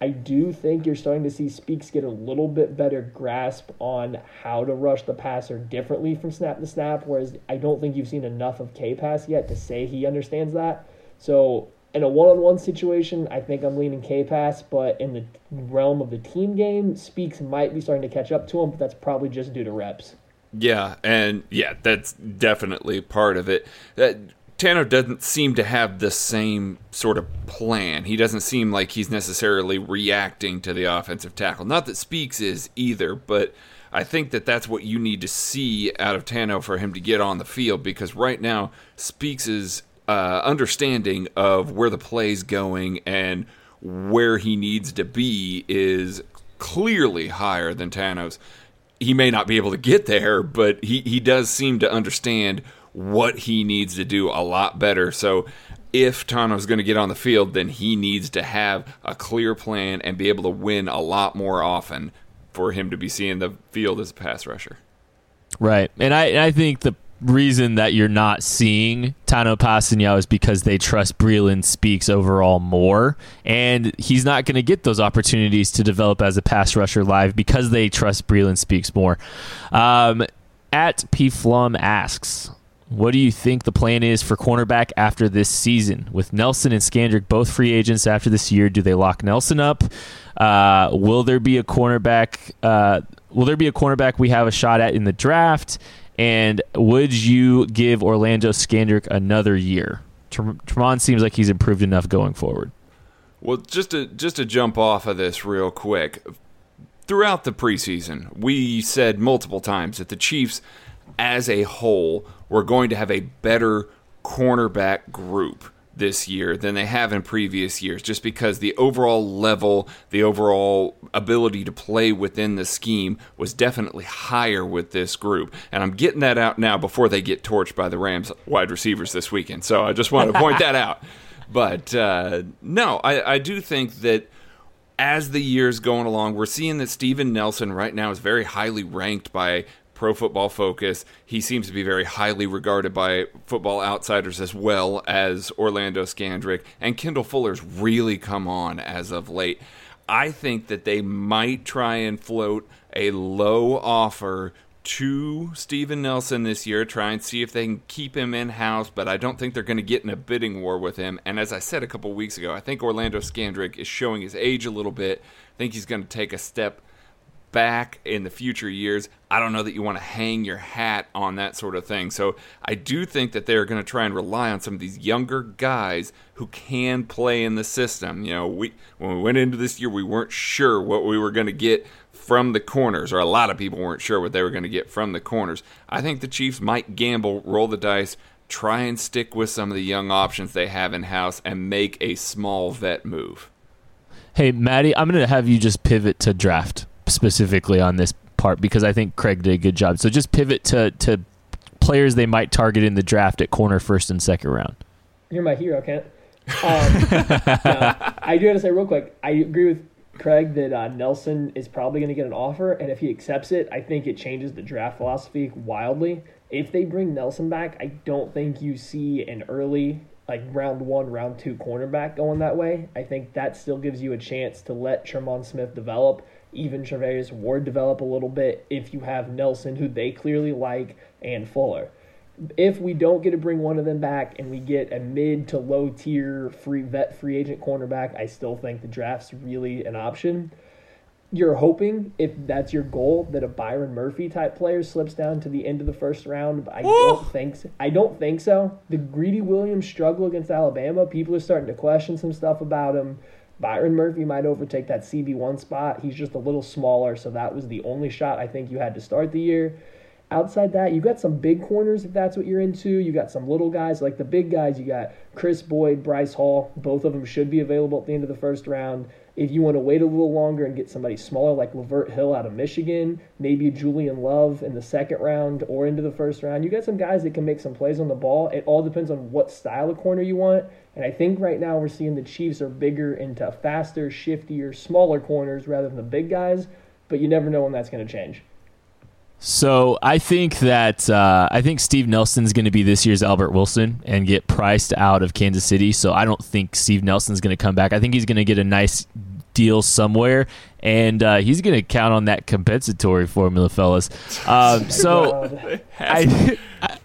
I do think you're starting to see Speaks get a little bit better grasp on how to rush the passer differently from snap to snap, whereas I don't think you've seen enough of K Pass yet to say he understands that. So in a one on one situation, I think I'm leaning K Pass, but in the realm of the team game, Speaks might be starting to catch up to him, but that's probably just due to reps. Yeah, and yeah, that's definitely part of it. Uh, Tano doesn't seem to have the same sort of plan. He doesn't seem like he's necessarily reacting to the offensive tackle. Not that Speaks is either, but I think that that's what you need to see out of Tano for him to get on the field because right now Speaks' uh, understanding of where the play's going and where he needs to be is clearly higher than Tano's he may not be able to get there, but he, he does seem to understand what he needs to do a lot better. So if Tano's going to get on the field, then he needs to have a clear plan and be able to win a lot more often for him to be seeing the field as a pass rusher. Right, and I and I think the reason that you're not seeing Tano Kpassagnon is because they trust Breeland Speaks overall more, and he's not going to get those opportunities to develop as a pass rusher live because they trust Breeland Speaks more. Um, at P Flum asks, what do you think the plan is for cornerback after this season? With Nelson and Scandrick both free agents after this year, do they lock Nelson up? Uh, will there be a cornerback? Uh, will there be a cornerback we have a shot at in the draft? And would you give Orlando Scandrick another year? Tremon seems like he's improved enough going forward. Well, just to just to jump off of this real quick, throughout the preseason, we said multiple times that the Chiefs, as a whole, were going to have a better cornerback group this year than they have in previous years, just because the overall level, the overall ability to play within the scheme was definitely higher with this group. And I'm getting that out now before they get torched by the Rams wide receivers this weekend. So I just want to point that out. But uh, no, I, I do think that as the years going along, we're seeing that Steven Nelson right now is very highly ranked by Pro Football Focus. He seems to be very highly regarded by football outsiders as well as Orlando Scandrick. And Kendall Fuller's really come on as of late. I think that they might try and float a low offer to Steven Nelson this year, try and see if they can keep him in house, but I don't think they're going to get in a bidding war with him. And as I said a couple weeks ago, I think Orlando Scandrick is showing his age a little bit. I think he's going to take a step back in the future years. I don't know that you want to hang your hat on that sort of thing. So I do think that they're going to try and rely on some of these younger guys who can play in the system. You know, we when we went into this year, we weren't sure what we were going to get from the corners, or a lot of people weren't sure what they were going to get from the corners. I think the Chiefs might gamble, roll the dice, try and stick with some of the young options they have in house, and make a small vet move. Hey, Maddie, I'm going to have you just pivot to draft specifically on this part because I think Craig did a good job. So just pivot to, to players they might target in the draft at corner first and second round. You're my hero, Kent. Um, I do have to say real quick, I agree with Craig, that uh, Nelson is probably going to get an offer, and if he accepts it, I think it changes the draft philosophy wildly. If they bring Nelson back, I don't think you see an early, like round one, round two cornerback going that way. I think that still gives you a chance to let Tremon Smith develop, even Charvarius Ward develop a little bit if you have Nelson, who they clearly like, and Fuller if we don't get to bring one of them back and we get a mid to low tier free vet free agent cornerback, I still think the draft's really an option. You're hoping, if that's your goal, that a Byron Murphy type player slips down to the end of the first round. But I don't think so. I don't think so. The Greedy Williams struggle against Alabama. People are starting to question some stuff about him. Byron Murphy might overtake that CB1 spot. He's just a little smaller, so that was the only shot I think you had to start the year outside that, you've got some big corners if that's what you're into. You've got some little guys like the big guys. You got Kris Boyd, Bryce Hall. Both of them should be available at the end of the first round. If you want to wait a little longer and get somebody smaller like Lavert Hill out of Michigan, maybe Julian Love in the second round or into the first round, you got some guys that can make some plays on the ball. It all depends on what style of corner you want. And I think right now we're seeing the Chiefs are bigger into faster, shiftier, smaller corners rather than the big guys. But you never know when that's going to change. So I think that uh, I think Steve Nelson's going to be this year's Albert Wilson and get priced out of Kansas City. So I don't think Steve Nelson's going to come back. I think he's going to get a nice deal somewhere, and uh, he's going to count on that compensatory formula, fellas. Um, so I, I,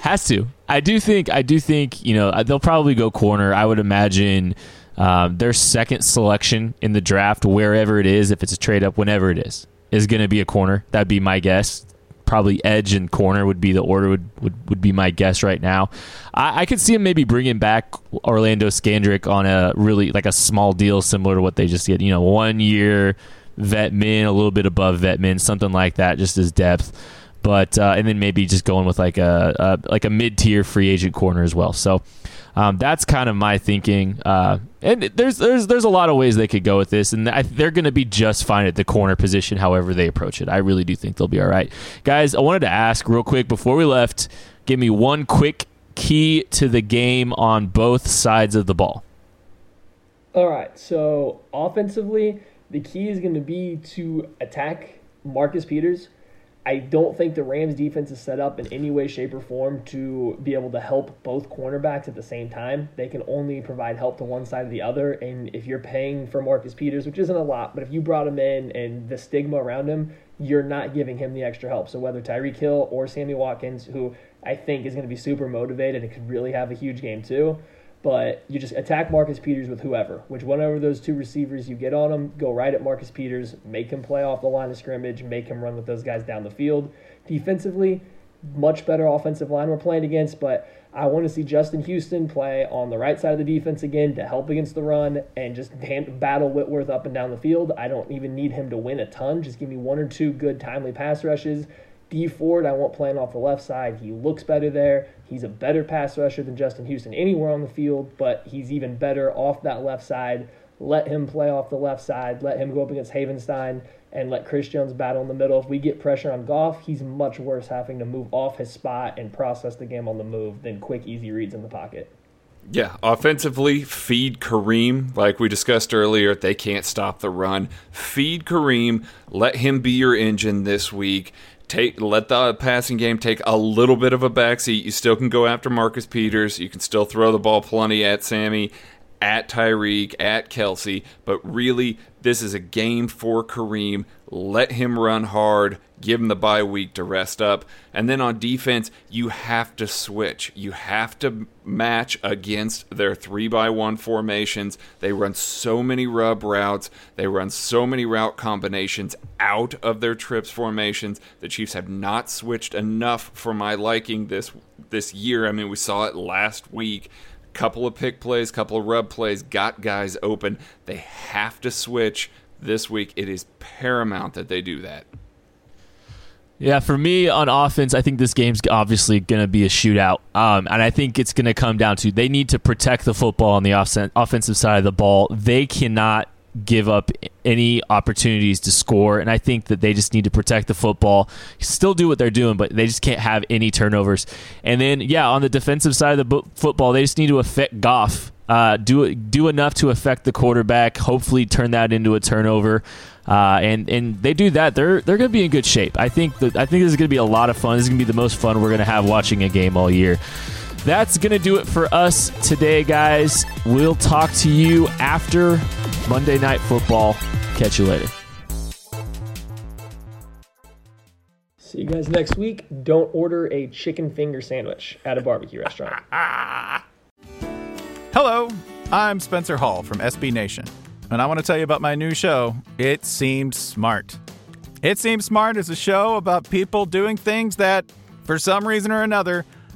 has to. I do think. I do think. You know, they'll probably go corner. I would imagine. Um, their second selection in the draft, wherever it is, if it's a trade up, whenever it is is going to be a corner. That'd be my guess. Probably edge and corner would be the order would, would, would be my guess right now. I, I could see him maybe bringing back Orlando Scandrick on a really like a small deal similar to what they just did. You know, one year vet min, a little bit above vet min, something like that, just as depth. But uh, and then maybe just going with like a, a like a mid tier free agent corner as well. So um, that's kind of my thinking. Uh, and there's there's there's a lot of ways they could go with this, and I, they're going to be just fine at the corner position, however they approach it. I really do think they'll be all right, guys. I wanted to ask real quick before we left. Give me one quick key to the game on both sides of the ball. All right. So offensively, the key is going to be to attack Marcus Peters I don't think the Rams defense is set up in any way, shape, or form to be able to help both cornerbacks at the same time. They can only provide help to one side or the other. And if you're paying for Marcus Peters, which isn't a lot, but if you brought him in and the stigma around him, you're not giving him the extra help. So whether Tyreek Hill or Sammy Watkins, who I think is going to be super motivated and could really have a huge game too, but you just attack Marcus Peters with whoever, which whenever those two receivers you get on him, go right at Marcus Peters, make him play off the line of scrimmage, make him run with those guys down the field. Defensively, much better offensive line we're playing against, but I want to see Justin Houston play on the right side of the defense again to help against the run and just battle Whitworth up and down the field. I don't even need him to win a ton. Just give me one or two good timely pass rushes. Dee Ford, I won't play him off the left side. He looks better there. He's a better pass rusher than Justin Houston anywhere on the field, but he's even better off that left side. Let him play off the left side. Let him go up against Havenstein and let Chris Jones battle in the middle. If we get pressure on Goff, he's much worse having to move off his spot and process the game on the move than quick, easy reads in the pocket. Yeah, offensively, feed Kareem. Like we discussed earlier, they can't stop the run. Feed Kareem. Let him be your engine this week take let the passing game take a little bit of a backseat. You still can go after Marcus Peters. You can still throw the ball plenty at Sammy, at Tyreek, at Kelce, But really, this is a game for Kareem. Let him run hard give him the bye week to rest up. And then on defense, you have to switch. You have to match against their three by one formations. They run so many rub routes, they run so many route combinations out of their trips formations. The Chiefs have not switched enough for my liking this this year. I mean, we saw it last week. Couple of pick plays, couple of rub plays, got guys open. They have to switch this week. It is paramount that they do that. Yeah, for me on offense, I think this game's obviously going to be a shootout. Um, and I think it's going to come down to they need to protect the football on the off- offensive side of the ball. They cannot give up any opportunities to score. And I think that they just need to protect the football, still do what they're doing, but they just can't have any turnovers. And then, yeah, on the defensive side of the football, they just need to affect Goff. Uh, do do enough to affect the quarterback. Hopefully, turn that into a turnover. Uh, and and they do that, they're they're going to be in good shape. I think that I think this is going to be a lot of fun. This is going to be the most fun we're going to have watching a game all year. That's going to do it for us today, guys. We'll talk to you after Monday Night Football. Catch you later. See you guys next week. Don't order a chicken finger sandwich at a barbecue restaurant. Hello, I'm Spencer Hall from SB Nation and I want to tell you about my new show, It Seemed Smart. It Seems Smart is a show about people doing things that, for some reason or another,